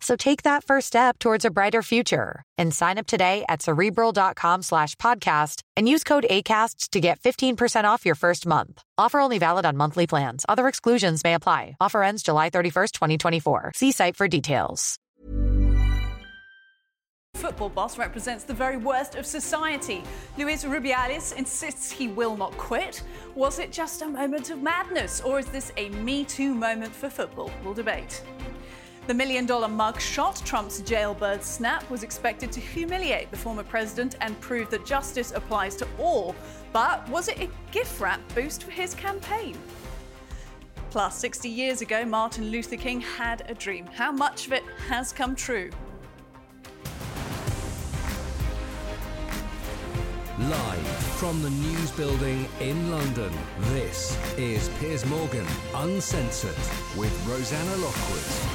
So take that first step towards a brighter future and sign up today at cerebral.com slash podcast and use code ACasts to get 15% off your first month. Offer only valid on monthly plans. Other exclusions may apply. Offer ends July 31st, 2024. See site for details. Football boss represents the very worst of society. Luis Rubiales insists he will not quit. Was it just a moment of madness, or is this a Me Too moment for football? We'll debate. The million dollar mug shot, Trump's jailbird snap, was expected to humiliate the former president and prove that justice applies to all. But was it a gift wrap boost for his campaign? Plus, 60 years ago, Martin Luther King had a dream. How much of it has come true? Live from the News Building in London, this is Piers Morgan Uncensored with Rosanna Lockwood.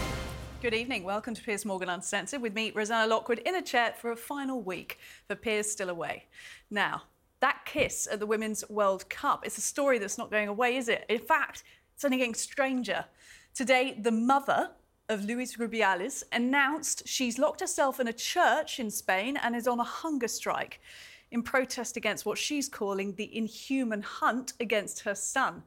Good evening. Welcome to Piers Morgan Uncensored with me, Rosanna Lockwood, in a chair for a final week for Piers Still Away. Now, that kiss at the Women's World Cup is a story that's not going away, is it? In fact, it's only getting stranger. Today, the mother of Luis Rubiales announced she's locked herself in a church in Spain and is on a hunger strike in protest against what she's calling the inhuman hunt against her son.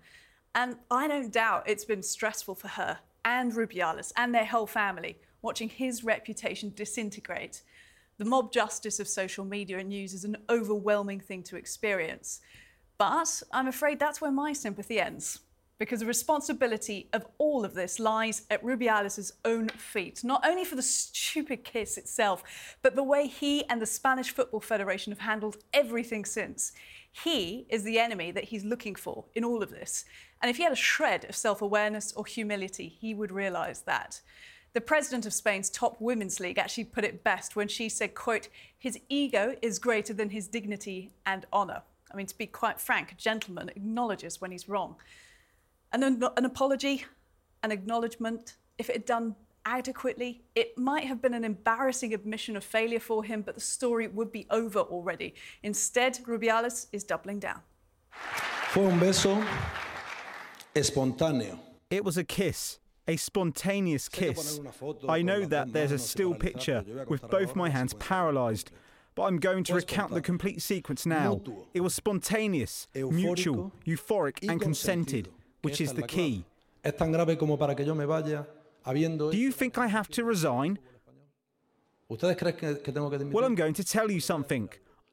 And I don't doubt it's been stressful for her and Rubiales and their whole family watching his reputation disintegrate. The mob justice of social media and news is an overwhelming thing to experience. But I'm afraid that's where my sympathy ends because the responsibility of all of this lies at Rubiales' own feet, not only for the stupid kiss itself, but the way he and the Spanish Football Federation have handled everything since. He is the enemy that he's looking for in all of this. And if he had a shred of self awareness or humility, he would realize that. The president of Spain's top women's league actually put it best when she said, quote, his ego is greater than his dignity and honor. I mean, to be quite frank, a gentleman acknowledges when he's wrong. And an, an apology, an acknowledgement, if it had done adequately, it might have been an embarrassing admission of failure for him, but the story would be over already. Instead, Rubiales is doubling down. Fue un beso espontáneo. It was a kiss, a spontaneous kiss. I know that there's a still picture with both my hands paralysed, but I'm going to recount the complete sequence now. It was spontaneous, mutual, euphoric, and consented, which is the key. Es tan grave como para que yo me vaya habiendo. Do you think I have to resign? ¿Ustedes creen que, que tengo que dimitir? Well, I'm going to tell you something.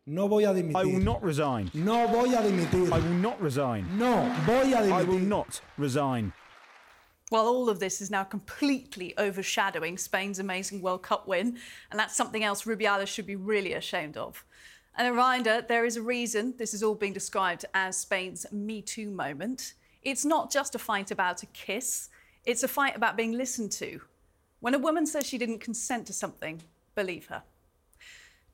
No voy a dimitir. I will not resign. No voy a dimitir. I will not resign. No voy a dimitir. I will not resign. While all of this is now completely overshadowing Spain's amazing World Cup win, and that's something else Rubiales should be really ashamed of. And a reminder there is a reason this is all being described as Spain's Me Too moment. It's not just a fight about a kiss, it's a fight about being listened to. When a woman says she didn't consent to something, believe her.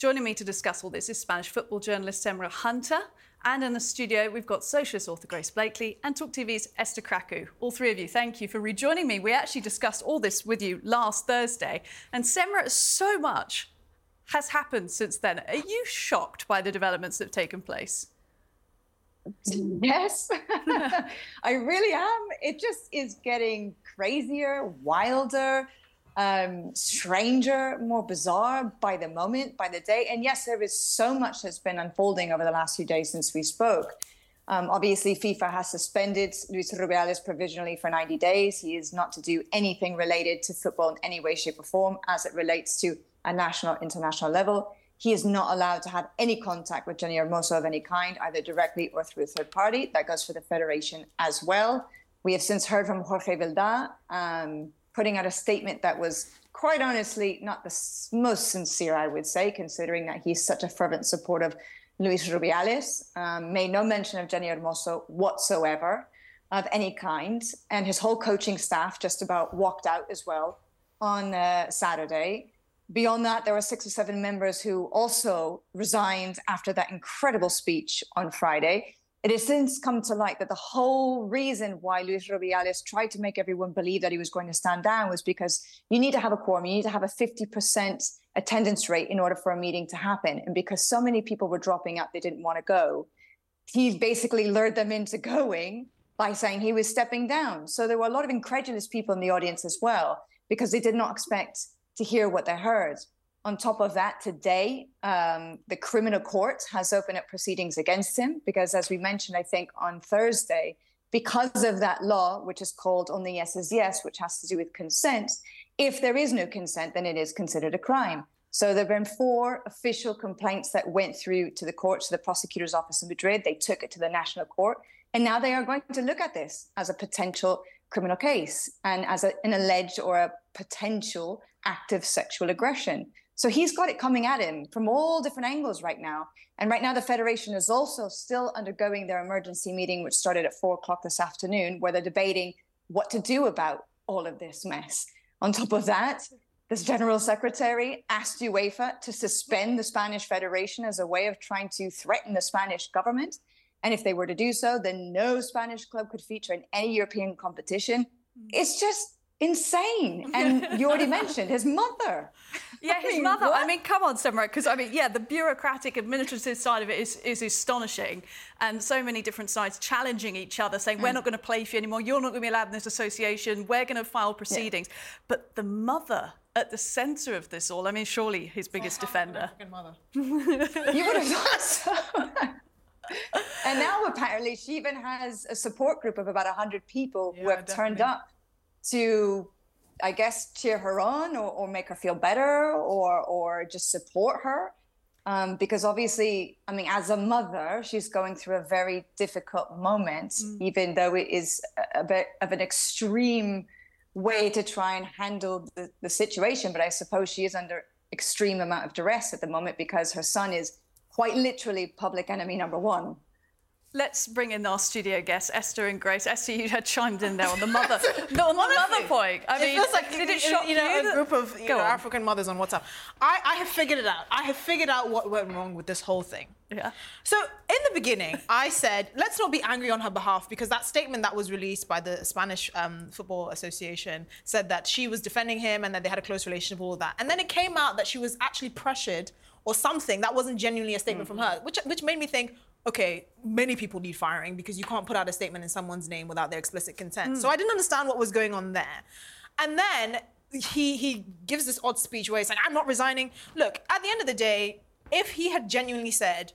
Joining me to discuss all this is Spanish football journalist Semra Hunter. And in the studio, we've got socialist author Grace Blakeley and Talk TV's Esther Krakue. All three of you, thank you for rejoining me. We actually discussed all this with you last Thursday. And Semra, so much has happened since then. Are you shocked by the developments that have taken place? Yes, I really am. It just is getting crazier, wilder um, stranger, more bizarre by the moment, by the day. And yes, there is so much that's been unfolding over the last few days since we spoke. Um, obviously, FIFA has suspended Luis Rubiales provisionally for 90 days. He is not to do anything related to football in any way, shape, or form as it relates to a national, international level. he is not allowed to have any contact with Jenni Hermoso of any kind, either directly or through a third party. That goes for the federation as well. We have since heard from Jorge Vilda um, putting out a statement that was quite honestly not the most sincere, I would say, considering that he's such a fervent supporter of Luis Rubiales, um, made no mention of Jenni Hermoso whatsoever of any kind. And his whole coaching staff just about walked out as well on uh, Saturday. Beyond that, there were six or seven members who also resigned after that incredible speech on Friday. It has since come to light that the whole reason why Luis Rubiales tried to make everyone believe that he was going to stand down was because you need to have a quorum, you need to have a 50% attendance rate in order for a meeting to happen. And because so many people were dropping out, they didn't want to go. He basically lured them into going by saying he was stepping down. So there were a lot of incredulous people in the audience as well, because they did not expect to hear what they heard. On top of that, today, um, the criminal court has opened up proceedings against him because, as we mentioned, I think on Thursday, because of that law, which is called Only Yes is Yes, which has to do with consent, if there is no consent, then it is considered a crime. So there have been four official complaints that went through to the court, to the prosecutor's office in Madrid. They took it to the national court. And now they are going to look at this as a potential criminal case and as a, an alleged or a potential act of sexual aggression. So he's got it coming at him from all different angles right now. And right now, the Federation is also still undergoing their emergency meeting, which started at four o'clock this afternoon, where they're debating what to do about all of this mess. On top of that, this general secretary asked UEFA to suspend the Spanish Federation as a way of trying to threaten the Spanish government. And if they were to do so, then no Spanish club could feature in any European competition. Mm. It's just insane. And you already mentioned his mother. Yeah, his I mean, mother. What? I mean, come on, Semra, because I mean, yeah, the bureaucratic, administrative side of it is, is astonishing. And so many different sides challenging each other, saying, mm. we're not going to play for you anymore, you're not going to be allowed in this association, we're going to file proceedings. Yeah. But the mother at the centre of this all, I mean, surely his biggest defender. mother. you would have thought so. and now apparently she even has a support group of about 100 people yeah, who have definitely. turned up to I guess cheer her on or, or make her feel better or or just support her. Um, because obviously, I mean, as a mother, she's going through a very difficult moment, mm. even though it is a bit of an extreme way to try and handle the, the situation. But I suppose she is under extreme amount of duress at the moment because her son is quite literally public enemy number one. Let's bring in our studio guests, Esther and Grace. Esther, you had chimed in there on the mother, no, on the mother point. I mean, it feels like did it shock you know, you a group of you know, African mothers on WhatsApp. I, I have figured it out. I have figured out what went wrong with this whole thing. Yeah. So in the beginning, I said, let's not be angry on her behalf because that statement that was released by the Spanish um, Football Association said that she was defending him and that they had a close relationship, all of that. And then it came out that she was actually pressured or something that wasn't genuinely a statement mm-hmm. from her, which which made me think, okay, many people need firing because you can't put out a statement in someone's name without their explicit consent. Mm. So I didn't understand what was going on there. And then he he gives this odd speech where he's like, I'm not resigning. Look, at the end of the day, if he had genuinely said,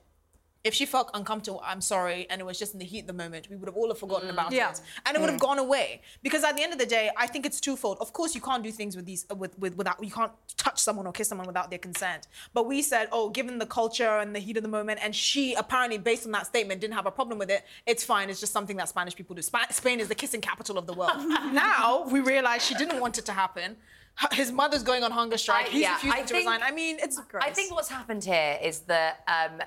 if she felt uncomfortable, I'm sorry, and it was just in the heat of the moment, we would have all have forgotten mm. about yeah. it, and it mm. would have mm. gone away. Because at the end of the day, I think it's twofold. Of course, you can't do things with these with, with without you can't touch someone or kiss someone without their consent. But we said, oh, given the culture and the heat of the moment, and she apparently, based on that statement, didn't have a problem with it. It's fine. It's just something that Spanish people do. Sp- Spain is the kissing capital of the world. now we realize she didn't want it to happen his mother's going on hunger strike. I, He's yeah, refusing I to think, resign. I mean, it's. Gross. I think what's happened here is that um,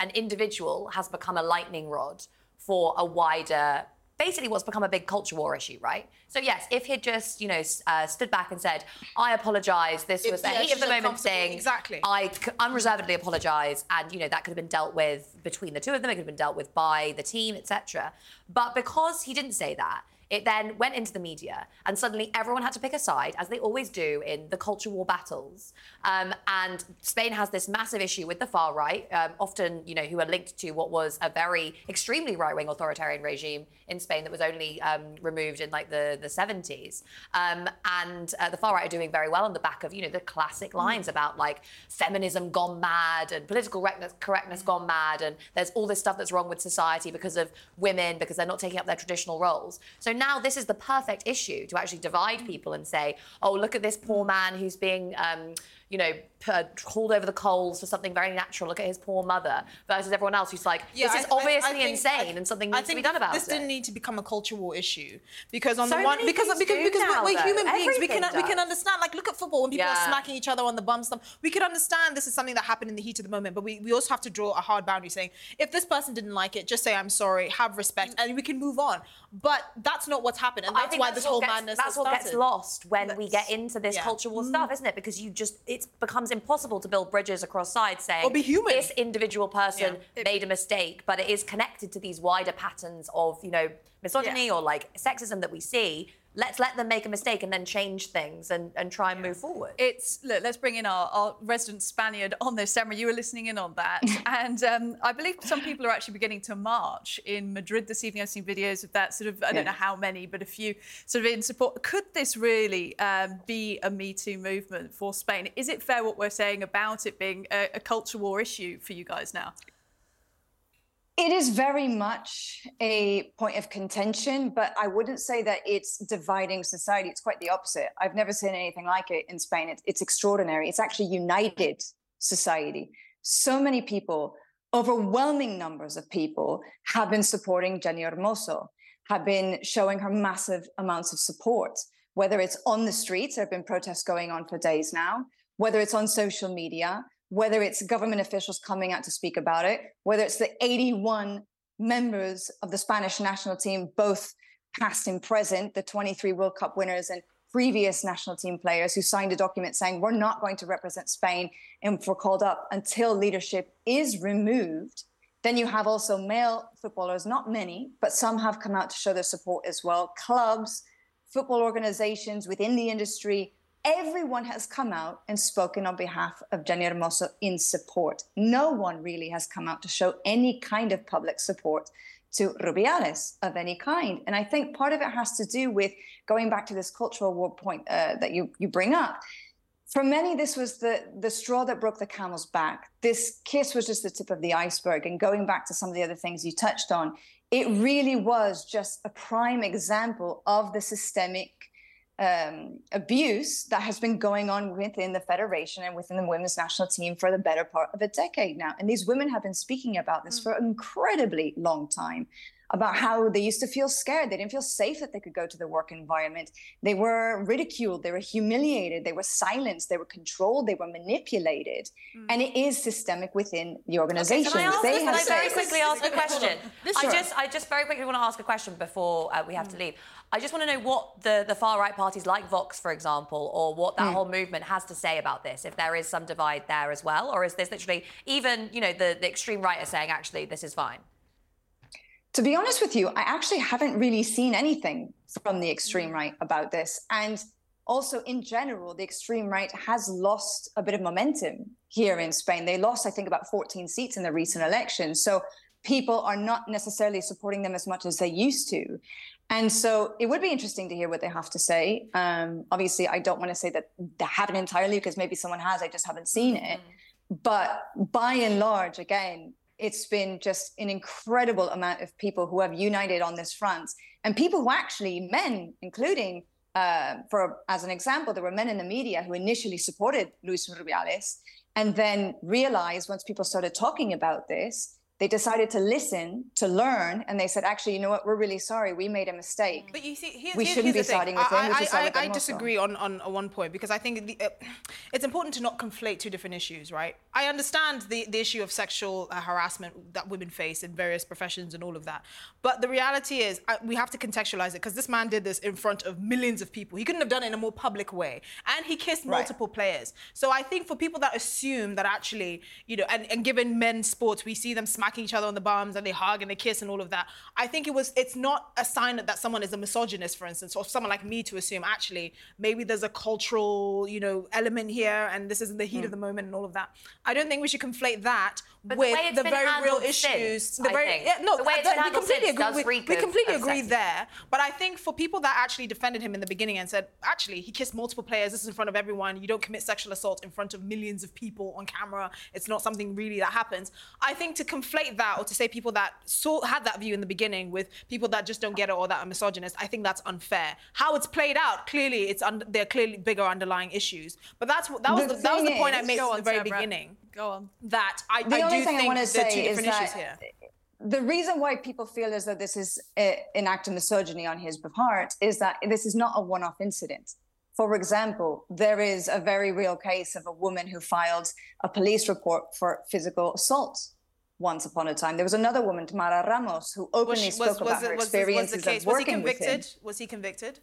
an individual has become a lightning rod for a wider basically what's become a big culture war issue, right? So yes, if he'd just, you know, uh, stood back and said, "I apologise. This was a yeah, heat of the moment thing. Exactly. I unreservedly apologise, and you know that could have been dealt with between the two of them. It could have been dealt with by the team, etc. But because he didn't say that, it then went into the media, and suddenly everyone had to pick a side, as they always do in the culture war battles. Um, and Spain has this massive issue with the far right, um, often, you know, who are linked to what was a very extremely right-wing authoritarian regime in Spain that was only um, removed in like the the 70s. Um, and uh, the far right are doing very well on the back of, you know, the classic mm. lines about like feminism gone mad and political correctness, correctness gone mad, and there's all this stuff that's wrong with society because of women because they're not taking up their traditional roles. So now this is the perfect issue to actually divide people and say, oh, look at this poor man who's being um, you know, called over the coals for something very natural. Look at his poor mother versus everyone else who's like, Yeah, this is I- I- I obviously think- insane I- and something needs to be done about this it. This didn't need to become a cultural issue because on So the one because because because now, we're, human beings we can Everything we can understand like look at football when people are smacking each other on the bum stuff we could understand this is something that happened in the heat of the moment but we, we also have to draw a hard boundary saying if this person didn't like it just say I'm sorry have respect and we can move on but that's not what's happened and that's why that's this whole gets, madness That's what gets lost when we get into this yeah. Mm. cultural stuff, isn't it? Because you just it becomes impossible to build bridges across sides saying Or be human. this individual person Yeah. made a mistake, but it is connected to these wider patterns of you know misogyny Yeah. or like sexism that we see. Let's let them make a mistake and then change things and, and try and move forward. It's look. Let's bring in our, our resident Spaniard on this. Semra, you were listening in on that, and um, I believe some people are actually beginning to march in Madrid this evening. I've seen videos of that. Sort of, I don't know how many, but a few sort of in support. Could this really um, be a Me Too movement for Spain? Is it fair what we're saying about it being a, a culture war issue for you guys now? It is very much a point of contention, but I wouldn't say that it's dividing society. It's quite the opposite. I've never seen anything like it in Spain. It's, it's extraordinary. It's actually united society. So many people, overwhelming numbers of people, have been supporting Jenni Hermoso, have been showing her massive amounts of support, whether it's on the streets, there have been protests going on for days now, whether it's on social media, whether it's government officials coming out to speak about it, whether it's the 81 members of the Spanish national team, both past and present, the 23 World Cup winners and previous national team players who signed a document saying we're not going to represent Spain and we're called up until leadership is removed. Then you have also male footballers, not many, but some have come out to show their support as well. Clubs, football organizations within the industry, everyone has come out and spoken on behalf of Jenni Hermoso in support. No one really has come out to show any kind of public support to Rubiales of any kind. And I think part of it has to do with going back to this cultural war point uh, that you, you bring up. For many, this was the, the straw that broke the camel's back. This kiss was just the tip of the iceberg. And going back to some of the other things you touched on, it really was just a prime example of the systemic um, abuse that has been going on within the federation and within the women's national team for the better part of a decade now. And these women have been speaking about this for an incredibly long time about how they used to feel scared. They didn't feel safe that they could go to the work environment. They were ridiculed, they were humiliated, they were silenced, they were controlled, they were manipulated. Mm. And it is systemic within the organization. Can I, ask, they can have I very quickly ask a question? I just, I just very quickly want to ask a question before uh, we have to mm. leave. I just want to know what the, the far right parties like Vox, for example, or what that mm. whole movement has to say about this. If there is some divide there as well, or is this literally even, you know, the, the extreme right are saying actually this is fine. To be honest with you, I actually haven't really seen anything from the extreme right about this. And also, in general, the extreme right has lost a bit of momentum here in Spain. They lost, I think, about 14 seats in the recent election. So people are not necessarily supporting them as much as they used to. And so it would be interesting to hear what they have to say. Um, obviously, I don't want to say that they haven't entirely because maybe someone has, I just haven't seen it. But by and large, again, it's been just an incredible amount of people who have united on this front. And people who actually men including uh, for as an example there were men in the media who initially supported luis rubiales and then realized once people started talking about this they decided to listen to learn and they said actually you know what we're really sorry we made a mistake But you see, here's, we here's, shouldn't here's be siding with I, we should I, I, I disagree on, on, on one point because I think the, uh, it's important to not conflate two different issues, right? I understand the, the issue of sexual uh, harassment that women face in various professions and all of that. But the reality is, I, we have to contextualize it because this man did this in front of millions of people. He couldn't have done it in a more public way. And he kissed Right. multiple players. So I think for people that assume that actually, you know, and, and given men's sports, we see them smacking each other on the bums and they hug and they kiss and all of that. I think it was, it's not a sign that, that someone is a misogynist, for instance, or someone like me to assume actually maybe there's a cultural, you know, element here and this isn't the heat of hmm. the moment and all of that. I don't think we should conflate that But with it's the very real issues. since, the I very, think. yeah, no, The way that- been we completely agree. We, we completely agree there. But I think for people that actually defended him in the beginning and said, actually, he kissed multiple players. This is in front of everyone. You don't commit sexual assault in front of millions of people on camera. It's not something really that happens. I think to conflate conflate that or to say people that saw had that view in the beginning with people that just don't get it or that are misogynist, I think that's unfair. How it's played out, clearly, it's un- there are clearly bigger underlying issues. But that's what that was the, The that was the point I made at the very Sarah. beginning. Go on. That I, The I only do thing I think want to there are two say different issues that here. the reason why people feel as though this is a, an act of misogyny on his part is that this is not a one-off incident. For example, there is a very real case of a woman who filed a police report for physical assault once upon a time. There was another woman, Tamara Ramos, who openly Was, spoke was, was, about it, her was, the- was experiences the case? of Was he working with him. convicted? Was he convicted?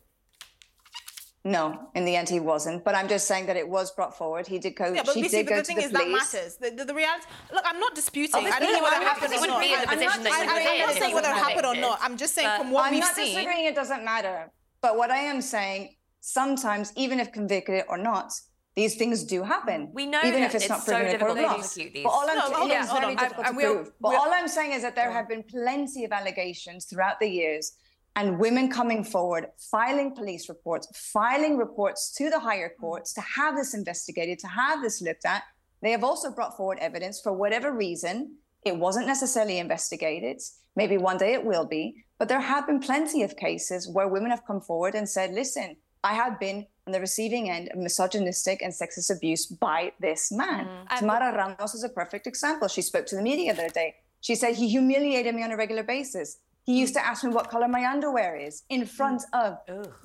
No, in the end he wasn't. But I'm just saying that it was brought forward. He did go. Yeah, but she see, did but go the to thing the is that matters. The, the, the reality. Look, I'm not disputing. I Obviously, don't know whether I'm it not happened or not. wouldn't be in the I'm not, I, would I, be I'm not saying whether it happened or not. I'm just saying But from what I'm we've not seen. disagreeing. It doesn't matter. But what I am saying, sometimes, even if convicted or not, these things do happen. We know even that if it's, it's not so proven in a court difficult to prosecute these. But all I'm No, hold it on, hold on. difficult And we'll- prove. But we'll- all I'm saying is that there have been plenty of allegations throughout the years and women coming forward, filing police reports, filing reports to the higher mm. courts to have this investigated, to have this looked at. They have also brought forward evidence for whatever reason. It wasn't necessarily investigated. Maybe one day it will be. But there have been plenty of cases where women have come forward and said, listen, I have been on the receiving end of misogynistic and sexist abuse by this man. Tamara Ramos is a perfect example. She spoke to the media the other day. She said he humiliated me on a regular basis. He used to ask me what color my underwear is in front of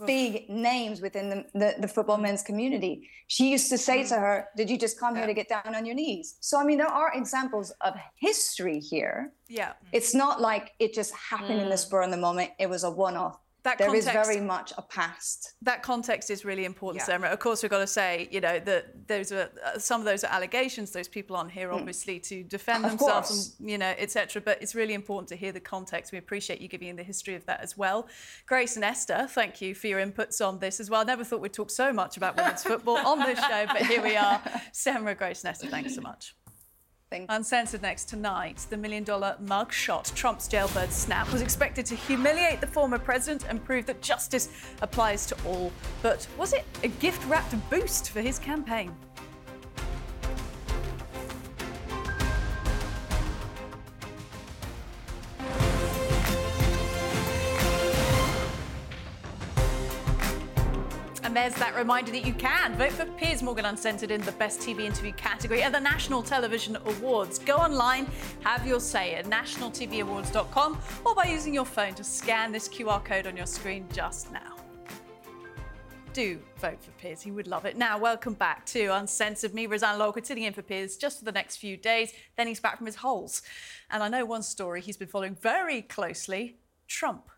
big names within the, the, the football men's community. She used to say to her, Did you just come here to get down on your knees? So, I mean, there are examples of history here. Yeah. It's not like it just happened in the spur of the moment, it was a one off. That There is context- very much a past. that context is really important, Yeah. Sarah. Of course, we've got to say, you know, that those are uh, some of those are allegations. Those people aren't here, obviously, to defend Of themselves, course. and you know, etc. But it's really important to hear the context. We appreciate you giving the history of that as well. Grace and Esther, thank you for your inputs on this as well. I Never thought we'd talk so much about women's football on this show, but here we are. Sarah, Grace, and Esther, thanks so much. Uncensored next tonight, the million dollar mugshot. Trump's jailbird snap was expected to humiliate the former president and prove that justice applies to all. But was it a gift wrapped boost for his campaign? There's that reminder that you can vote for Piers Morgan Uncensored in the Best TV Interview category at the National Television Awards. Go online, have your say at nationaltvawards.com or by using your phone to scan this QR code on your screen just now. Do vote for Piers, he would love it. Now, welcome back to Uncensored. Me, Rosanna Lockwood, sitting in for Piers just for the next few days. Then he's back from his holes. And I know one story he's been following very closely Trump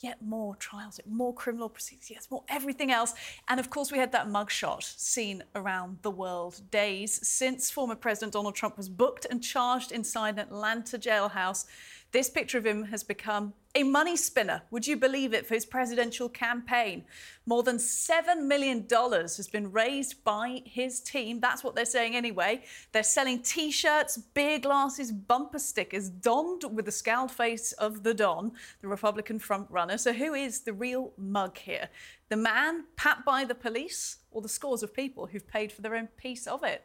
yet more trials, more criminal proceedings, yet more everything else. And of course, we had that mugshot seen around the world days since former President Donald Trump was booked and charged inside an Atlanta jailhouse. This picture of him has become a money spinner, would you believe it, for his presidential campaign. More than $7 million has been raised by his team. That's what they're saying anyway. They're selling t shirts, beer glasses, bumper stickers, donned with the scowled face of the Don, the Republican frontrunner. So, who is the real mug here? The man pat by the police, or the scores of people who've paid for their own piece of it?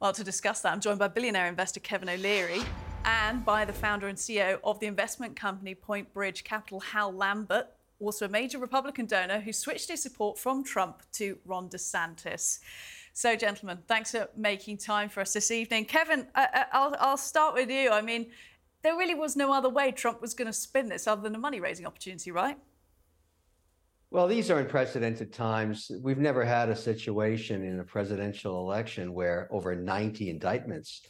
Well, to discuss that, I'm joined by billionaire investor Kevin O'Leary and by the founder and CEO of the investment company Point Bridge Capital, Hal Lambert, also a major Republican donor who switched his support from Trump to Ron DeSantis. So, gentlemen, thanks for making time for us this evening. Kevin, I, I- I'll, I'll start with you. I mean, there really was no other way Trump was going to spin this other than a money raising opportunity, right? Well, these are unprecedented times. We've never had a situation in a presidential election where over 90 indictments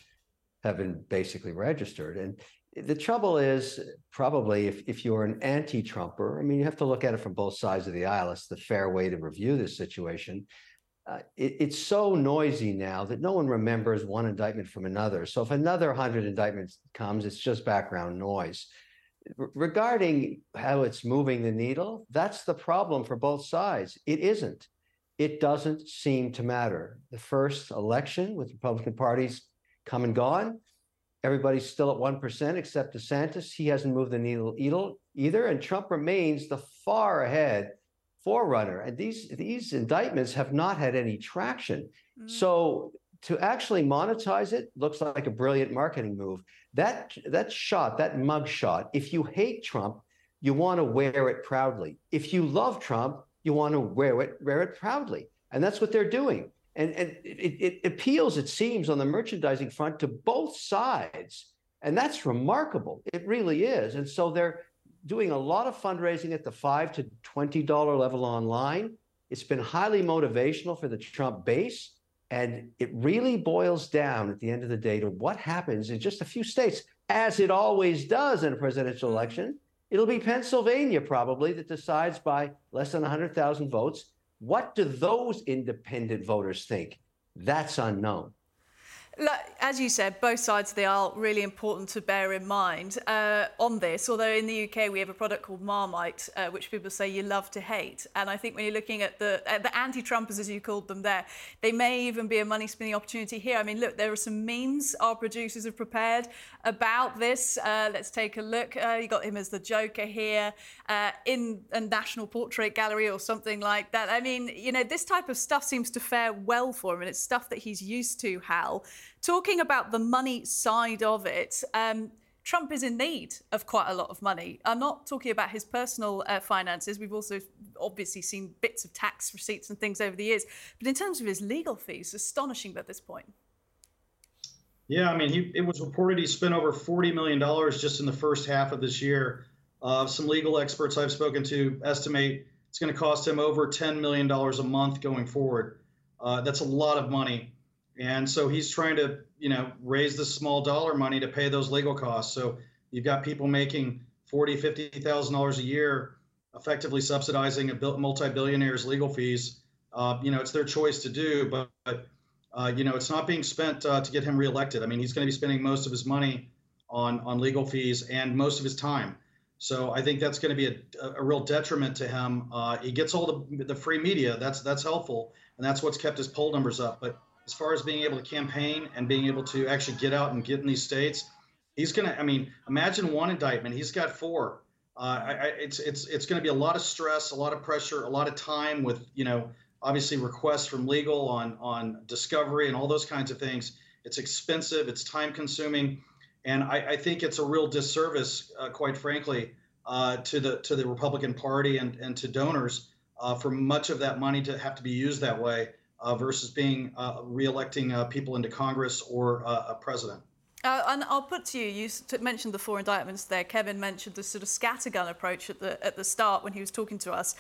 have been basically registered. And the trouble is probably if, if you're an anti-Trumper, I mean, you have to look at it from both sides of the aisle. It's the fair way to review this situation. Uh, it, it's so noisy now that no one remembers one indictment from another. So if another 100 indictments comes, it's just background noise r- regarding how it's moving the needle, that's the problem for both sides. It isn't. It doesn't seem to matter. The first election with Republican parties come and gone, everybody's still at 1% except DeSantis. He hasn't moved the needle either- and Trump remains the far ahead forerunner. And these, these indictments have not had any traction. Mm. So to actually monetize it looks like a brilliant marketing move. That that shot, that mug shot, if you hate Trump, you want to wear it proudly. If you love Trump, you want to wear it wear it proudly. And that's what they're doing. And, and it, it appeals, it seems, on the merchandising front to both sides. And that's remarkable. It really is. And so they're doing a lot of fundraising at the five to $20 level online. It's been highly motivational for the Trump base. And it really boils down at the end of the day to what happens in just a few states, as it always does in a presidential election. It'll be Pennsylvania probably that decides by less than 100,000 votes. What do those independent voters think? That's unknown as you said, both sides of the aisle really important to bear in mind uh, on this. Although in the UK we have a product called Marmite, uh, which people say you love to hate, and I think when you're looking at the at the anti-Trumpers as you called them there, they may even be a money spinning opportunity here. I mean, look, there are some memes our producers have prepared about this. Uh, let's take a look. Uh, you got him as the Joker here uh, in a National Portrait Gallery or something like that. I mean, you know, this type of stuff seems to fare well for him, and it's stuff that he's used to. Hal. Talking about the money side of it, um, Trump is in need of quite a lot of money. I'm not talking about his personal uh, finances. We've also obviously seen bits of tax receipts and things over the years. But in terms of his legal fees, astonishing at this point. Yeah, I mean, he, it was reported he spent over $40 million just in the first half of this year. Uh, some legal experts I've spoken to estimate it's going to cost him over $10 million a month going forward. Uh, that's a lot of money. And so he's trying to, you know, raise the small dollar money to pay those legal costs. So you've got people making forty, fifty thousand dollars a year, effectively subsidizing a multi-billionaire's legal fees. Uh, you know, it's their choice to do, but, but uh, you know, it's not being spent uh, to get him reelected. I mean, he's going to be spending most of his money on on legal fees and most of his time. So I think that's going to be a, a real detriment to him. Uh, he gets all the, the free media. That's that's helpful, and that's what's kept his poll numbers up. But as far as being able to campaign and being able to actually get out and get in these states, he's going to. I mean, imagine one indictment. He's got four. Uh, I, I, it's it's it's going to be a lot of stress, a lot of pressure, a lot of time with you know obviously requests from legal on on discovery and all those kinds of things. It's expensive. It's time consuming, and I, I think it's a real disservice, uh, quite frankly, uh, to the to the Republican Party and and to donors uh, for much of that money to have to be used that way uh, versus being uh, reelecting uh, people into Congress or uh, a president. Uh, and I'll put to you, you mentioned the four indictments there. Kevin mentioned the sort of scattergun approach at the, at the start when he was talking to us.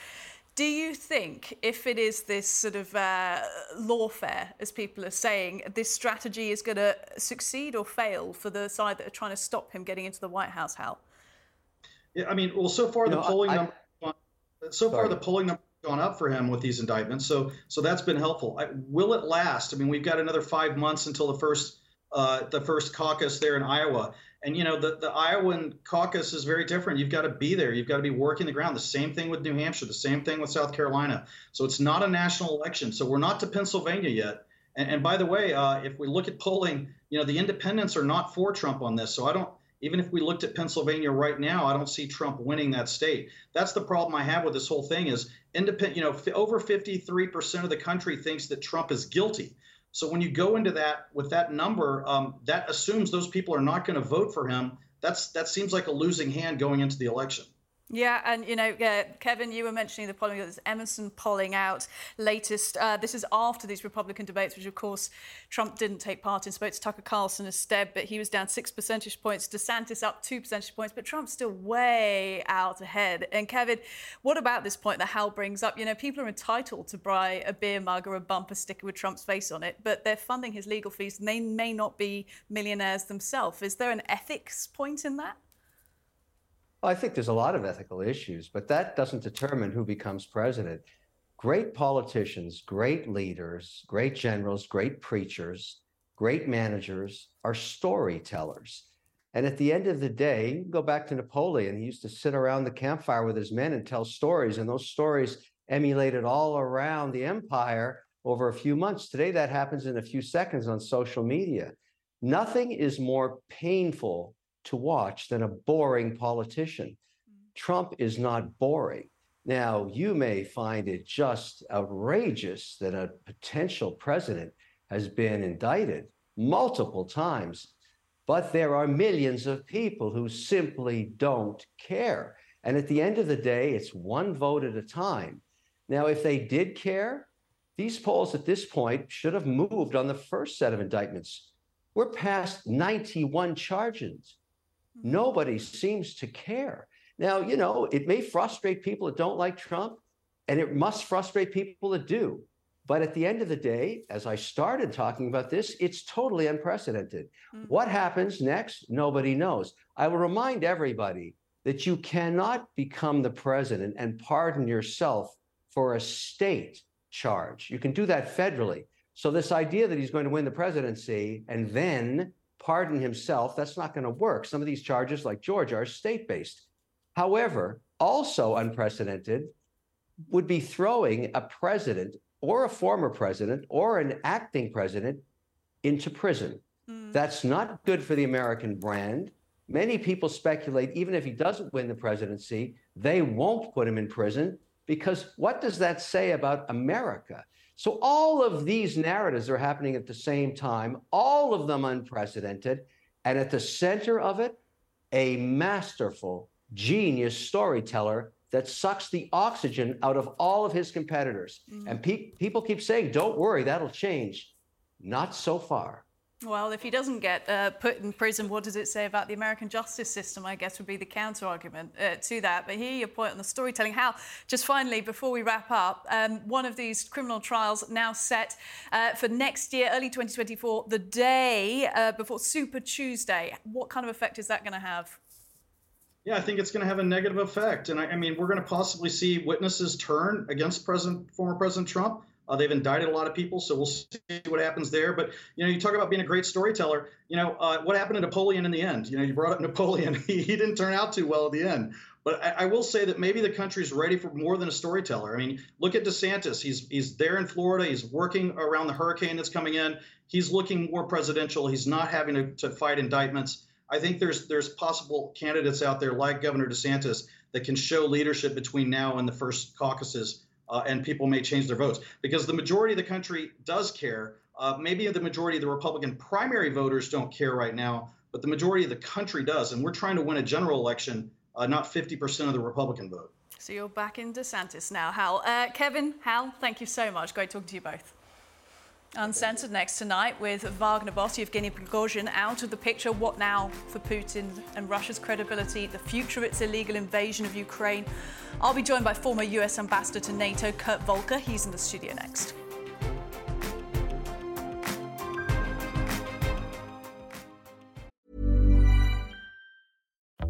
Do you think, if it is this sort of uh, lawfare, as people are saying, this strategy is going to succeed or fail for the side that are trying to stop him getting into the White House, Hal? Yeah, I mean, well, so far you the know, polling I, number, so sorry. far the polling number gone up for him with these indictments. So so that's been helpful. I, will it last? I mean, we've got another five months until the first uh, the first caucus there in Iowa. And you know the the Iowan caucus is very different. You've got to be there. You've got to be working the ground. The same thing with New Hampshire. The same thing with South Carolina. So it's not a national election. So we're not to Pennsylvania yet. And, and by the way, uh, if we look at polling, you know the independents are not for Trump on this. So I don't even if we looked at Pennsylvania right now, I don't see Trump winning that state. That's the problem I have with this whole thing is independent, you know, over 53% of the country thinks that Trump is guilty. So when you go into that with that number, um, that assumes those people are not going to vote for him. That's that seems like a losing hand going into the election. Yeah, and you know, uh, Kevin, you were mentioning the polling. There's Emerson polling out latest. Uh, this is after these Republican debates, which of course Trump didn't take part in. Spoke to Tucker Carlson instead, but he was down six percentage points. DeSantis up two percentage points, but Trump's still way out ahead. And Kevin, what about this point that Hal brings up? You know, people are entitled to buy a beer mug or a bumper sticker with Trump's face on it, but they're funding his legal fees, and they may not be millionaires themselves. Is there an ethics point in that? I think there's a lot of ethical issues, but that doesn't determine who becomes president. Great politicians, great leaders, great generals, great preachers, great managers are storytellers. And at the end of the day, you go back to Napoleon. He used to sit around the campfire with his men and tell stories, and those stories emulated all around the empire over a few months. Today, that happens in a few seconds on social media. Nothing is more painful to watch than a boring politician. Mm-hmm. Trump is not boring. Now, you may find it just outrageous that a potential president has been indicted multiple times, but there are millions of people who simply don't care. And at the end of the day, it's one vote at a time. Now, if they did care, these polls at this point should have moved on the first set of indictments. We're past 91 charges. Nobody seems to care. Now, you know, it may frustrate people that don't like Trump, and it must frustrate people that do. But at the end of the day, as I started talking about this, it's totally unprecedented. Mm-hmm. What happens next? Nobody knows. I will remind everybody that you cannot become the president and pardon yourself for a state charge. You can do that federally. So, this idea that he's going to win the presidency and then pardon himself, that's not going to work. Some of these charges, like Georgia, are state based. However, also unprecedented would be throwing a president or a former president or an acting president into prison. Mm. That's not good for the American brand. Many people speculate, even if he doesn't win the presidency, they won't put him in prison because what does that say about America? So, all of these narratives are happening at the same time, all of them unprecedented. And at the center of it, a masterful, genius storyteller that sucks the oxygen out of all of his competitors. Mm-hmm. And pe- people keep saying, don't worry, that'll change. Not so far. Well, if he doesn't get uh, put in prison, what does it say about the American justice system? I guess would be the counter argument uh, to that. But here, your point on the storytelling. Hal, just finally, before we wrap up, um, one of these criminal trials now set uh, for next year, early 2024, the day uh, before Super Tuesday. What kind of effect is that going to have? Yeah, I think it's going to have a negative effect, and I, I mean, we're going to possibly see witnesses turn against President, former President Trump. Uh, they've indicted a lot of people, so we'll see what happens there. But you know, you talk about being a great storyteller. You know, uh, what happened to Napoleon in the end? You know, you brought up Napoleon. he, he didn't turn out too well at the end. But I, I, will say that maybe the country's ready for more than a storyteller. I mean, look at DeSantis. He's he's there in Florida. He's working around the hurricane that's coming in. He's looking more presidential. He's not having to, to fight indictments. I think there's there's possible candidates out there like Governor DeSantis that can show leadership between now and the first caucuses uh, and people may change their votes because the majority of the country does care. Uh, maybe the majority of the Republican primary voters don't care right now, but the majority of the country does. And we're trying to win a general election, uh, not 50% of the Republican vote. So you're back in DeSantis now, Hal. Uh, Kevin, Hal, thank you so much. Great talking to you both. Uncensored next tonight with Wagner boss Yevgeny Prigozhin out of the picture. What now for Putin and Russia's credibility, the future of its illegal invasion of Ukraine? I'll be joined by former US Ambassador to NATO Kurt Volker. He's in the studio next.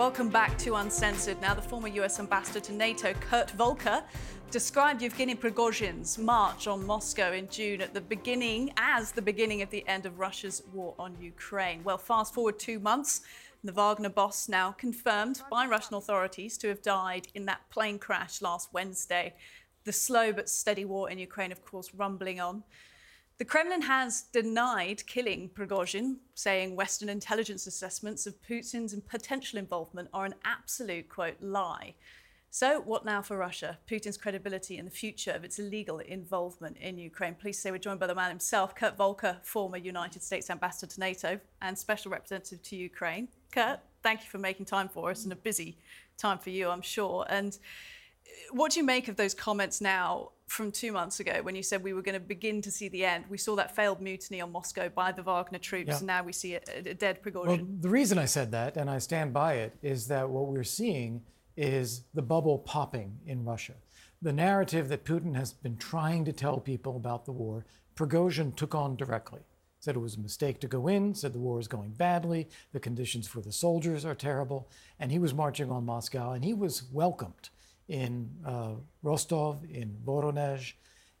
Welcome back to Uncensored. Now, the former US ambassador to NATO, Kurt Volker, described Yevgeny Prigozhin's march on Moscow in June at the beginning as the beginning of the end of Russia's war on Ukraine. Well, fast forward two months, the Wagner boss now confirmed by Russian authorities to have died in that plane crash last Wednesday. The slow but steady war in Ukraine, of course, rumbling on. The Kremlin has denied killing Prigozhin, saying Western intelligence assessments of Putin's potential involvement are an absolute, quote, lie. So, what now for Russia? Putin's credibility and the future of its illegal involvement in Ukraine. Please say we're joined by the man himself, Kurt Volker, former United States ambassador to NATO and special representative to Ukraine. Kurt, thank you for making time for us and a busy time for you, I'm sure. And what do you make of those comments now from two months ago when you said we were going to begin to see the end? We saw that failed mutiny on Moscow by the Wagner troops, yeah. and now we see a, a dead Prigozhin. Well, the reason I said that, and I stand by it, is that what we're seeing is the bubble popping in Russia. The narrative that Putin has been trying to tell people about the war, Prigozhin took on directly. Said it was a mistake to go in, said the war is going badly, the conditions for the soldiers are terrible, and he was marching on Moscow, and he was welcomed in uh, Rostov, in Voronezh,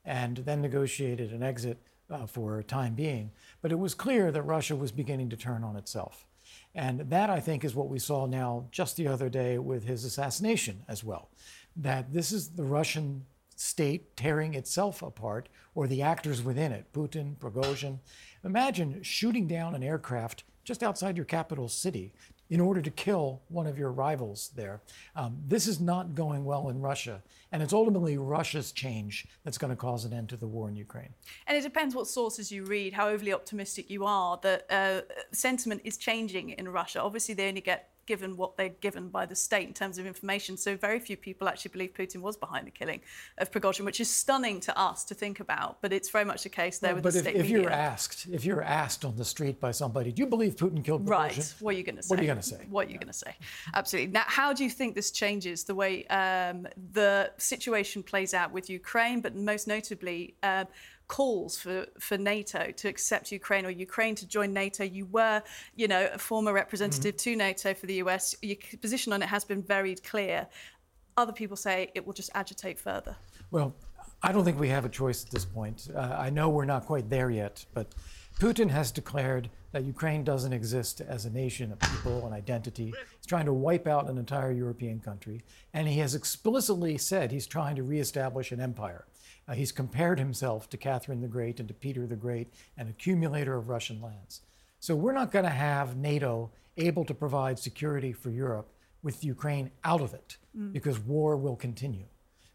and then negotiated an exit uh, for a time being. But it was clear that Russia was beginning to turn on itself. And that, I think, is what we saw now just the other day with his assassination as well. That this is the Russian state tearing itself apart, or the actors within it, Putin, Prigozhin. Imagine shooting down an aircraft just outside your capital city in order to kill one of your rivals there. Um, this is not going well in Russia. And it's ultimately Russia's change that's going to cause an end to the war in Ukraine. And it depends what sources you read, how overly optimistic you are, that uh, sentiment is changing in Russia. Obviously, they only get given what they're given by the state in terms of information. So very few people actually believe Putin was behind the killing of Prigozhin, which is stunning to us to think about. But it's very much the case there well, with but the if, state if media. you're asked, if you're asked on the street by somebody, do you believe Putin killed Prigozhin? Right. What are you going to say? What are you going to say? What are you going to say? Absolutely. Now, how do you think this changes the way um, the situation plays out with Ukraine, but most notably? Um, calls for, for NATO to accept Ukraine or Ukraine to join NATO. You were, you know, a former representative mm-hmm. to NATO for the US. Your position on it has been very clear. Other people say it will just agitate further. Well, I don't think we have a choice at this point. Uh, I know we're not quite there yet, but Putin has declared that Ukraine doesn't exist as a nation, a people, an identity. He's trying to wipe out an entire European country. And he has explicitly said he's trying to reestablish an empire. Uh, he's compared himself to Catherine the Great and to Peter the Great, an accumulator of Russian lands. So we're not going to have NATO able to provide security for Europe with Ukraine out of it mm. because war will continue.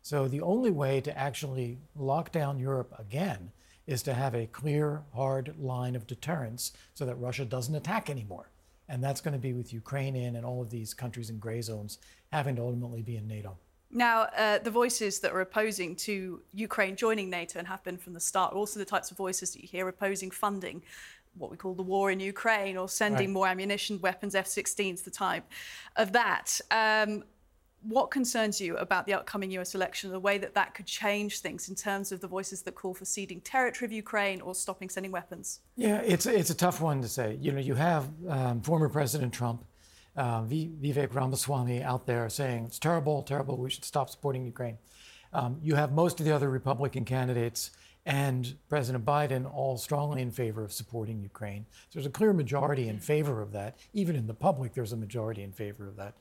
So the only way to actually lock down Europe again is to have a clear, hard line of deterrence so that Russia doesn't attack anymore. And that's going to be with Ukraine in and all of these countries in gray zones having to ultimately be in NATO. Now, uh, the voices that are opposing to Ukraine joining NATO and have been from the start are also the types of voices that you hear opposing funding what we call the war in Ukraine or sending right. more ammunition, weapons, F 16s, the type of that. Um, what concerns you about the upcoming US election, the way that that could change things in terms of the voices that call for ceding territory of Ukraine or stopping sending weapons? Yeah, it's, it's a tough one to say. You know, you have um, former President Trump uh, Vivek Ramaswamy out there saying it's terrible, terrible, we should stop supporting Ukraine. Um, you have most of the other Republican candidates and President Biden all strongly in favor of supporting Ukraine. So there's a clear majority in favor of that. Even in the public, there's a majority in favor of that.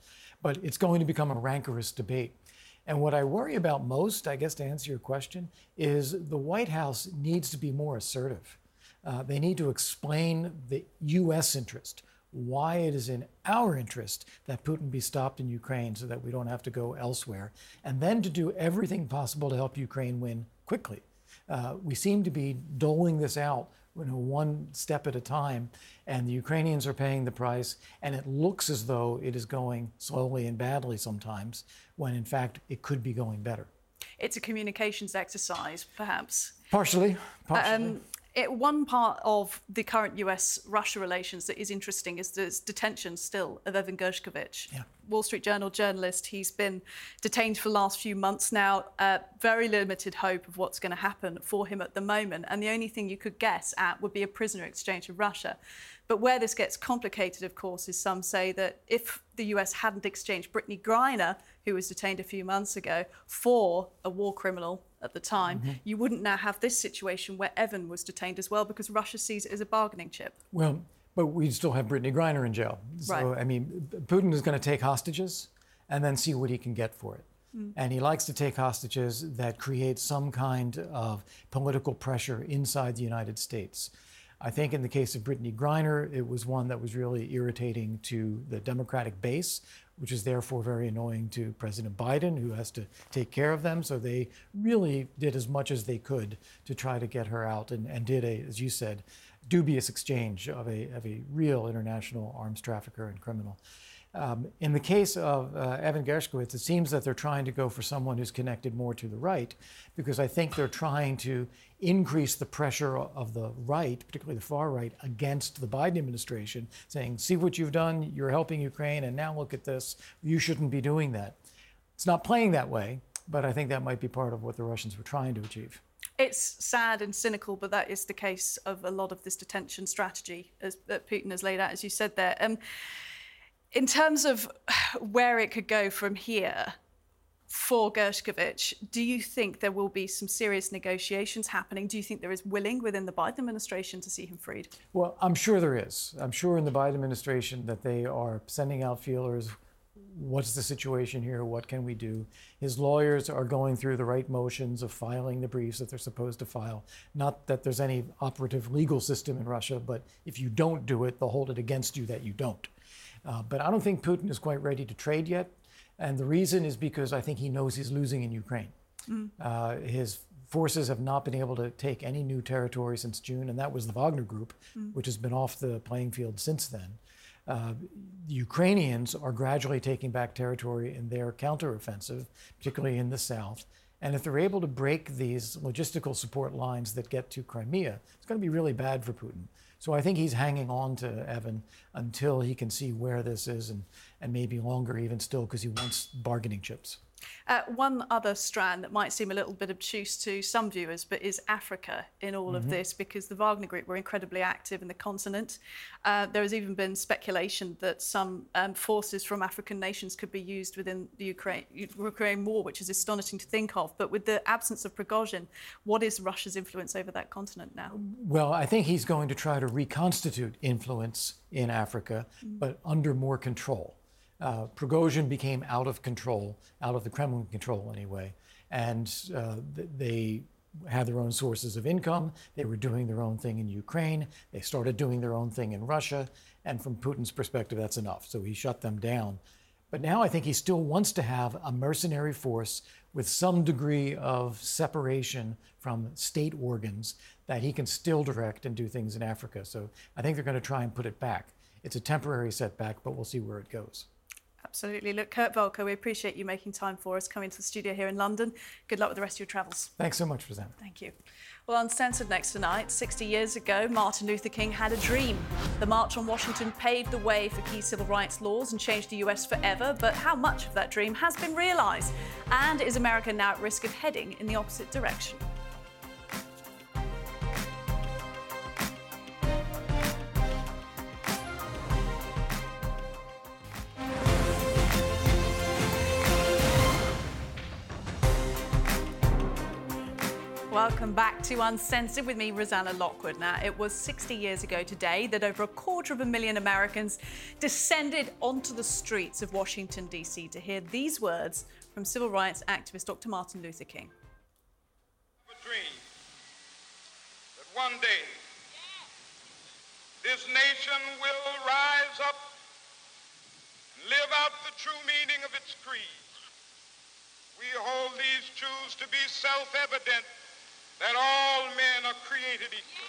But it's going to become a rancorous debate. And what I worry about most, I guess to answer your question, is the White House needs to be more assertive. Uh, they need to explain the U.S. interest why it is in our interest that Putin be stopped in Ukraine so that we don't have to go elsewhere, and then to do everything possible to help Ukraine win quickly. Uh, we seem to be doling this out you know, one step at a time, and the Ukrainians are paying the price, and it looks as though it is going slowly and badly sometimes, when in fact it could be going better. It's a communications exercise, perhaps. Partially. partially. Um, it, one part of the current US-Russia relations that is interesting is the detention still of Evan Gershkovich, yeah. Wall Street Journal journalist. He's been detained for the last few months now. Uh, very limited hope of what's going to happen for him at the moment, and the only thing you could guess at would be a prisoner exchange with Russia. But where this gets complicated, of course, is some say that if the US hadn't exchanged Brittney Griner, who was detained a few months ago, for a war criminal at the time, mm-hmm. you wouldn't now have this situation where Evan was detained as well because Russia sees it as a bargaining chip. Well, but we'd still have Brittney Griner in jail. So, right. I mean, Putin is going to take hostages and then see what he can get for it. Mm. And he likes to take hostages that create some kind of political pressure inside the United States. I think in the case of Brittney Griner, it was one that was really irritating to the Democratic base, which is therefore very annoying to President Biden, who has to take care of them. So they really did as much as they could to try to get her out and, and did a, as you said, dubious exchange of a, of a real international arms trafficker and criminal. Um, in the case of uh, Evan Gershkovich, it seems that they're trying to go for someone who's connected more to the right, because I think they're trying to increase the pressure of the right, particularly the far right, against the Biden administration, saying, see what you've done, you're helping Ukraine, and now look at this, you shouldn't be doing that. It's not playing that way, but I think that might be part of what the Russians were trying to achieve. It's sad and cynical, but that is the case of a lot of this detention strategy as, that Putin has laid out, as you said there. Um, in terms of where it could go from here for Gershkovich, do you think there will be some serious negotiations happening? Do you think there is willing within the Biden administration to see him freed? Well, I'm sure there is. I'm sure in the Biden administration that they are sending out feelers. What's the situation here? What can we do? His lawyers are going through the right motions of filing the briefs that they're supposed to file. Not that there's any operative legal system in Russia, but if you don't do it, they'll hold it against you that you don't. Uh, but I don't think Putin is quite ready to trade yet. And the reason is because I think he knows he's losing in Ukraine. Mm. Uh, his forces have not been able to take any new territory since June, and that was the Wagner Group, mm. which has been off the playing field since then. Uh, the Ukrainians are gradually taking back territory in their counteroffensive, particularly in the south. And if they're able to break these logistical support lines that get to Crimea, it's going to be really bad for Putin. So I think he's hanging on to Evan until he can see where this is and, and maybe longer even still because he wants bargaining chips. Uh, one other strand that might seem a little bit obtuse to some viewers, but is Africa in all mm-hmm. of this because the Wagner Group were incredibly active in the continent. Uh, there has even been speculation that some um, forces from African nations could be used within the Ukraine, Ukraine war, which is astonishing to think of. But with the absence of Prigozhin, what is Russia's influence over that continent now? Well, I think he's going to try to reconstitute influence in Africa, mm-hmm. but under more control uh, Prigozhin became out of control, out of the Kremlin control anyway, and uh, they had their own sources of income. They were doing their own thing in Ukraine. They started doing their own thing in Russia. And from Putin's perspective, that's enough. So he shut them down. But now I think he still wants to have a mercenary force with some degree of separation from state organs that he can still direct and do things in Africa. So I think they're going to try and put it back. It's a temporary setback, but we'll see where it goes. Absolutely. Look, Kurt Volker, we appreciate you making time for us, coming to the studio here in London. Good luck with the rest of your travels. Thanks so much, Rosanna. Thank you. Well, Uncensored next tonight, 60 years ago, Martin Luther King had a dream. The March on Washington paved the way for key civil rights laws and changed the US forever, but how much of that dream has been realised? And is America now at risk of heading in the opposite direction? Welcome back to Uncensored with me, Rosanna Lockwood. Now, it was 60 years ago today that over a quarter of a million Americans descended onto the streets of Washington, D.C. to hear these words from civil rights activist Dr. Martin Luther King. a dream that one day this nation will rise up and live out the true meaning of its creed. We hold these truths to be self-evident that all men are created equal.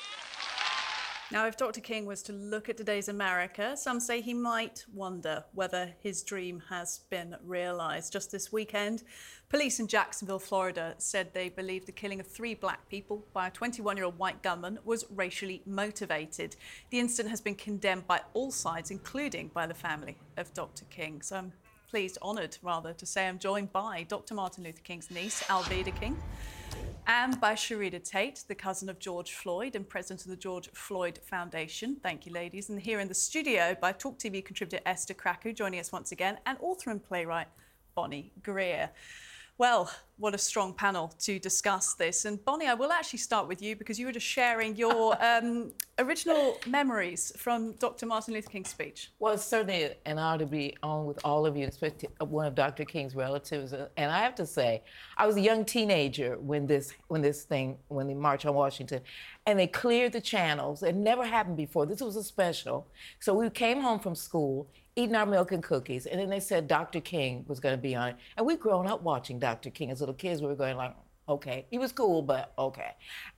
Now, if Dr. King was to look at today's America, some say he might wonder whether his dream has been realized. Just this weekend, police in Jacksonville, Florida said they believe the killing of three black people by a 21 year old white gunman was racially motivated. The incident has been condemned by all sides, including by the family of Dr. King. So I'm pleased, honored rather, to say I'm joined by Dr. Martin Luther King's niece, Alveda King. And by Sharita Tate, the cousin of George Floyd and president of the George Floyd Foundation. Thank you, ladies. And here in the studio by Talk TV contributor Esther Krakue, joining us once again, and author and playwright Bonnie Greer. Well, what a strong panel to discuss this. And Bonnie, I will actually start with you because you were just sharing your um, original memories from Dr. Martin Luther King's speech. Well, it's certainly an honor to be on with all of you, especially one of Dr. King's relatives. And I have to say, I was a young teenager when this when this thing when the March on Washington, and they cleared the channels. It never happened before. This was a special. So we came home from school eating our milk and cookies. And then they said Dr. King was going to be on it. And we'd grown up watching Dr. King as little kids. We were going like, okay. He was cool, but okay.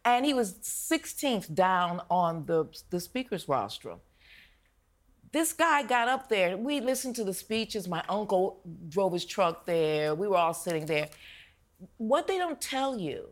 And he was 16th down on the, the speaker's rostrum. This guy got up there. We listened to the speeches. My uncle drove his truck there. We were all sitting there. What they don't tell you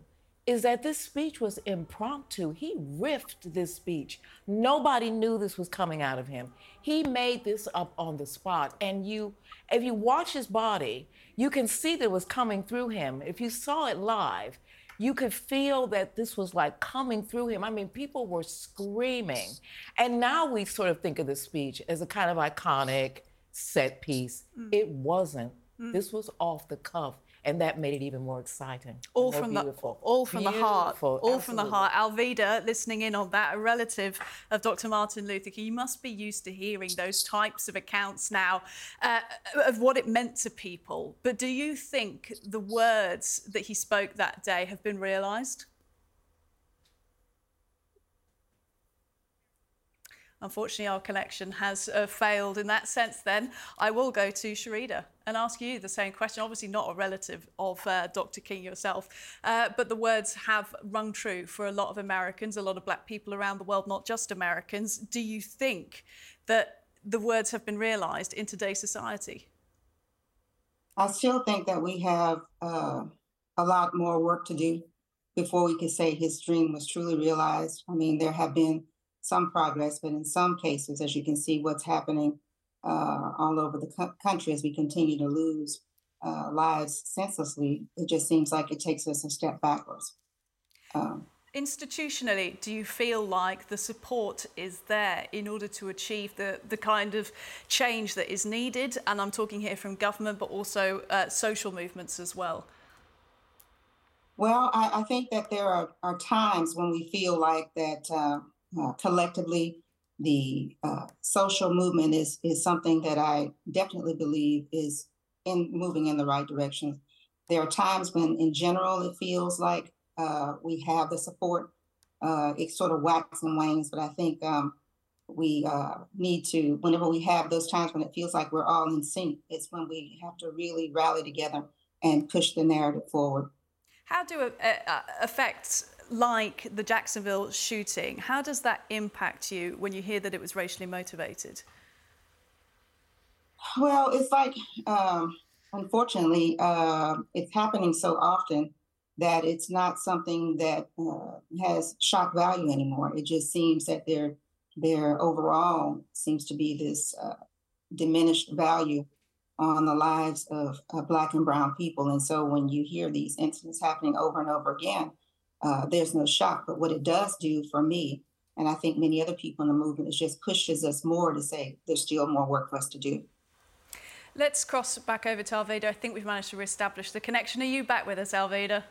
is that this speech was impromptu. He riffed this speech. Nobody knew this was coming out of him. He made this up on the spot. And you, if you watch his body, you can see that it was coming through him. If you saw it live, you could feel that this was like coming through him. I mean, people were screaming. And now we sort of think of this speech as a kind of iconic set piece. Mm. It wasn't. Mm. This was off the cuff and that made it even more exciting. All from beautiful. the all from beautiful. the heart. All Absolutely. from the heart. Alveda, listening in on that, a relative of Dr. Martin Luther King, you must be used to hearing those types of accounts now uh, of what it meant to people. But do you think the words that he spoke that day have been realised? Unfortunately, our connection has uh, failed in that sense. Then I will go to Sharita and ask you the same question. Obviously, not a relative of uh, Dr. King yourself, uh, but the words have rung true for a lot of Americans, a lot of black people around the world, not just Americans. Do you think that the words have been realised in today's society? I still think that we have uh, a lot more work to do before we can say his dream was truly realized. I mean, there have been some progress, but in some cases, as you can see, what's happening uh, all over the co- country as we continue to lose uh, lives senselessly, it just seems like it takes us a step backwards. Um, Institutionally, do you feel like the support is there in order to achieve the, the kind of change that is needed? And I'm talking here from government, but also uh, social movements as well. Well, I, I, think that there are, are times when we feel like that uh, collectively. The uh, social movement is is something that I definitely believe is in moving in the right direction. There are times when, in general, it feels like uh, we have the support. Uh, it sort of waxes and wanes, but I think um, we uh, need to. Whenever we have those times when it feels like we're all in sync, it's when we have to really rally together and push the narrative forward. How do effects like the Jacksonville shooting, how does that impact you when you hear that it was racially motivated? Well, it's like, um, unfortunately, uh, it's happening so often that it's not something that uh, has shock value anymore. It just seems that there, there overall seems to be this uh, diminished value on the lives of Black and Brown people. And so when you hear these incidents happening over and over again, uh, there's no shock. But what it does do for me, and I think many other people in the movement, is just pushes us more to say there's still more work for us to do. Let's cross back over to Alveda. I think we've managed to reestablish the connection. Are you back with us, Alveda?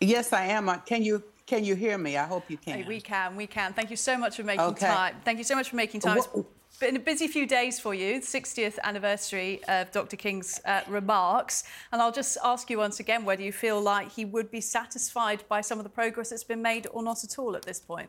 Yes, I am. Uh, can you can you hear me? I hope you can. We can. We can. Thank you so much for making okay. time. Thank you so much for making time. What, been a busy few days for you, the 60th anniversary of Dr. King's uh, remarks. And I'll just ask you once again whether you feel like he would be satisfied by some of the progress that's been made or not at all at this point.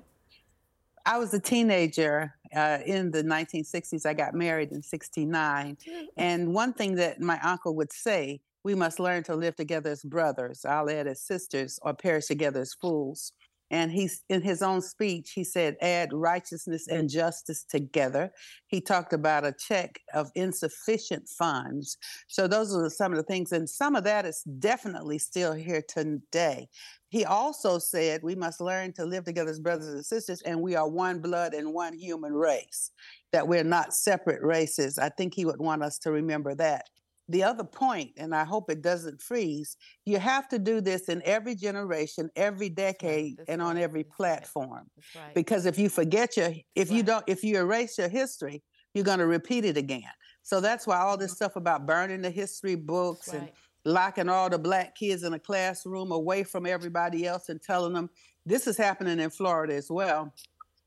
I was a teenager uh, in the 1960s. I got married in 69. And one thing that my uncle would say, we must learn to live together as brothers. I'll add as sisters or perish together as fools. And he's in his own speech, he said, add righteousness and justice together. He talked about a check of insufficient funds. So those are some of the things. And some of that is definitely still here today. He also said we must learn to live together as brothers and sisters, and we are one blood and one human race, that we're not separate races. I think he would want us to remember that. The other point, and I hope it doesn't freeze, you have to do this in every generation, every decade, That's and on right. every That's platform. That's right. Because if you forget your, if you don't, if you erase your history, you're going to repeat it again. So that's why all this mm-hmm. stuff about burning the history books and locking all the black kids in a classroom away from everybody else and telling them this is happening in Florida as well.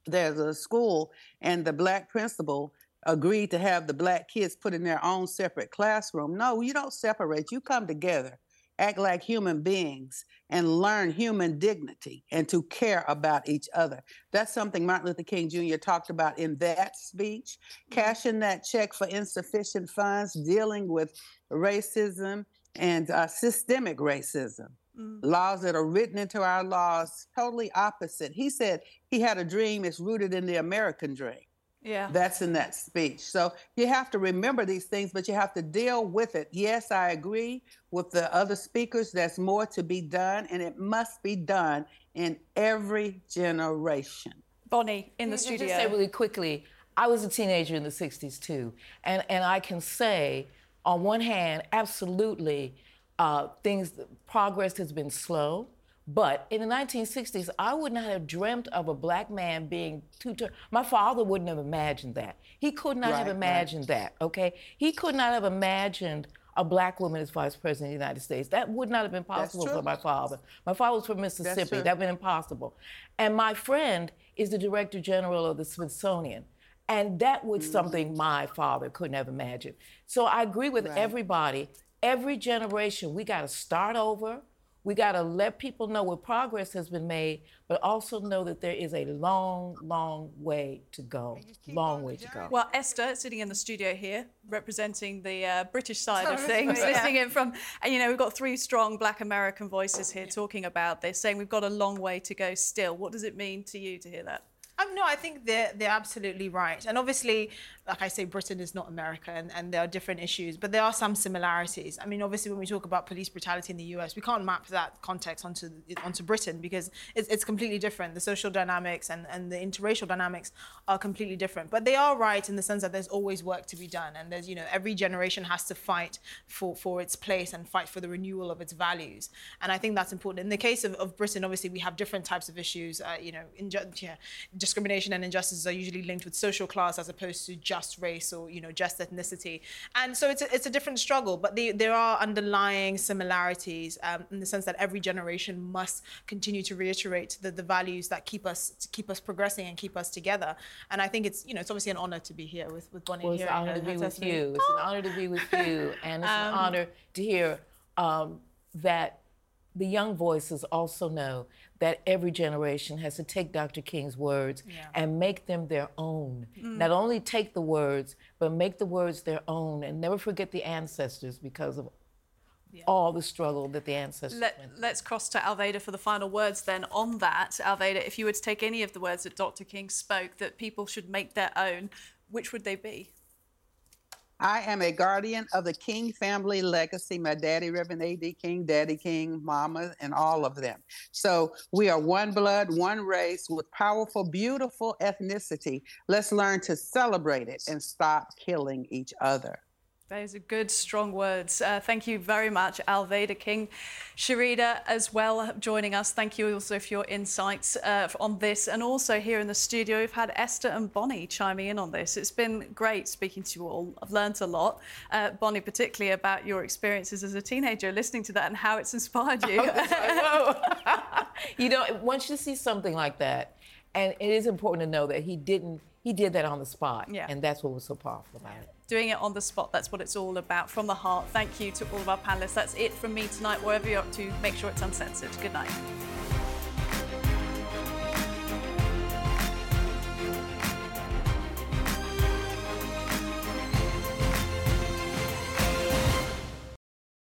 There's a school, and the black principal agreed to have the black kids put in their own separate classroom. No, you don't separate, you come together, act like human beings, and learn human dignity and to care about each other. That's something Martin Luther King Jr. talked about in that speech. Cashing that check for insufficient funds, dealing with racism and uh, systemic racism laws that are written into our laws totally opposite. He said he had a dream it's rooted in the American dream. Yeah. That's in that speech. So you have to remember these things, but you have to deal with it. Yes, I agree with the other speakers. There's more to be done, and it must be done in every generation. Bonnie in the Just- studio. Just say really quickly, I was a teenager in the 60s too. And, and I can say, on one hand, absolutely, uh, things, progress has been slow. But in the 1960s, I would not have dreamt of a black man being two term. My father wouldn't have imagined that. He could not have Right, right. imagined that, okay? He could not have imagined a black woman as vice president of the United States. That would not have been possible for my father. My father was from Mississippi. That would have been impossible. And my friend is the director general of the Smithsonian. And that was something my father couldn't have imagined. So I agree with Right. everybody. Every generation, we got to start over. We got to let people know what progress has been made, but also know that there is a long, long way to go. Long way to go. Well, Esther, sitting in the studio here, representing the uh, British side of things, Yeah. listening in from, and you know, we've got three strong Black American voices here talking about this, saying we've got a long way to go still. What does it mean to you to hear that? Um, no, I think they're they're absolutely right. And obviously, like I say, Britain is not America, and, and there are different issues, but there are some similarities. I mean, obviously, when we talk about police brutality in the US, we can't map that context onto onto Britain because it's, it's completely different. The social dynamics and, and the interracial dynamics are completely different. But they are right in the sense that there's always work to be done, and there's you know every generation has to fight for for its place and fight for the renewal of its values. And I think that's important. In the case of, of Britain, obviously, we have different types of issues. Uh, you know, inju- yeah, discrimination and injustices are usually linked with social class as opposed to just race or you know just ethnicity. And so it's a, it's a different struggle, but the, there are underlying similarities um, in the sense that every generation must continue to reiterate the, the values that keep us to keep us progressing and keep us together. And I think it's you know it's obviously an honor to be here with with Bonnie. Well, it's an here honor to be with you. It's an honor to be with you, and it's an Um, honor to hear um, that the young voices also know that every generation has to take Dr. King's words Yeah. and make them their own. Mm. Not only take the words, but make the words their own, and never forget the ancestors because of all the struggle that the ancestors Let, went let's cross to Alveda for the final words then on that. Alveda, if you were to take any of the words that Dr. King spoke that people should make their own, which would they be? I am a guardian of the King family legacy. My daddy, Reverend A.D. King, Daddy King, Mama, and all of them. So we are one blood, one race with powerful, beautiful ethnicity. Let's learn to celebrate it and stop killing each other. Those are good, strong words. Uh, thank you very much, Alveda King. Sharita, as well, joining us. Thank you also for your insights uh, on this. And also here in the studio, we've had Esther and Bonnie chiming in on this. It's been great speaking to you all. I've learnt a lot. Uh, Bonnie, particularly about your experiences as a teenager, listening to that and how it's inspired you. you know, once you see something like that, and it is important to know that he didn't, he did that on the spot. Yeah. And that's what was so powerful about it. Doing it on the spot, that's what it's all about. From the heart, thank you to all of our panelists. That's it from me tonight. Wherever you're up to, make sure it's uncensored. Good night.